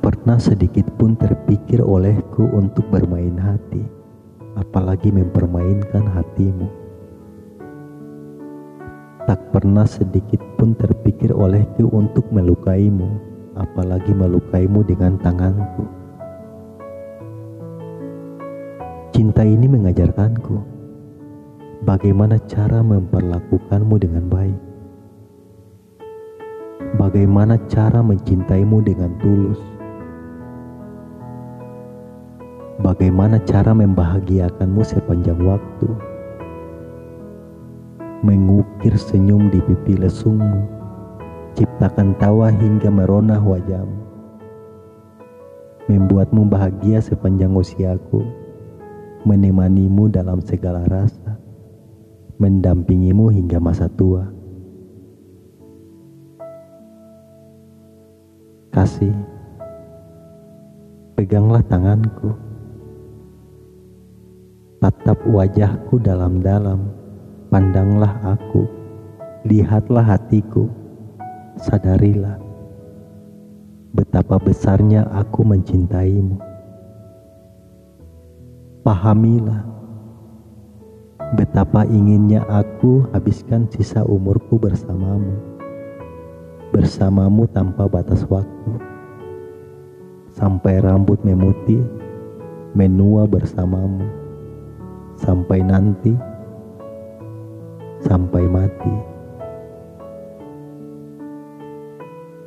pernah sedikit pun terpikir olehku untuk bermain hati, apalagi mempermainkan hatimu. Tak pernah sedikit pun terpikir olehku untuk melukaimu, apalagi melukaimu dengan tanganku. Cinta ini mengajarkanku bagaimana cara memperlakukanmu dengan baik bagaimana cara mencintaimu dengan tulus, bagaimana cara membahagiakanmu sepanjang waktu, mengukir senyum di pipi lesungmu, ciptakan tawa hingga merona wajahmu, membuatmu bahagia sepanjang usiaku, menemanimu dalam segala rasa, mendampingimu hingga masa tua. Kasih, peganglah tanganku, tatap wajahku dalam-dalam, pandanglah aku, lihatlah hatiku, sadarilah betapa besarnya aku mencintaimu. Pahamilah betapa inginnya aku habiskan sisa umurku bersamamu bersamamu tanpa batas waktu. Sampai rambut memutih, menua bersamamu. Sampai nanti, sampai mati.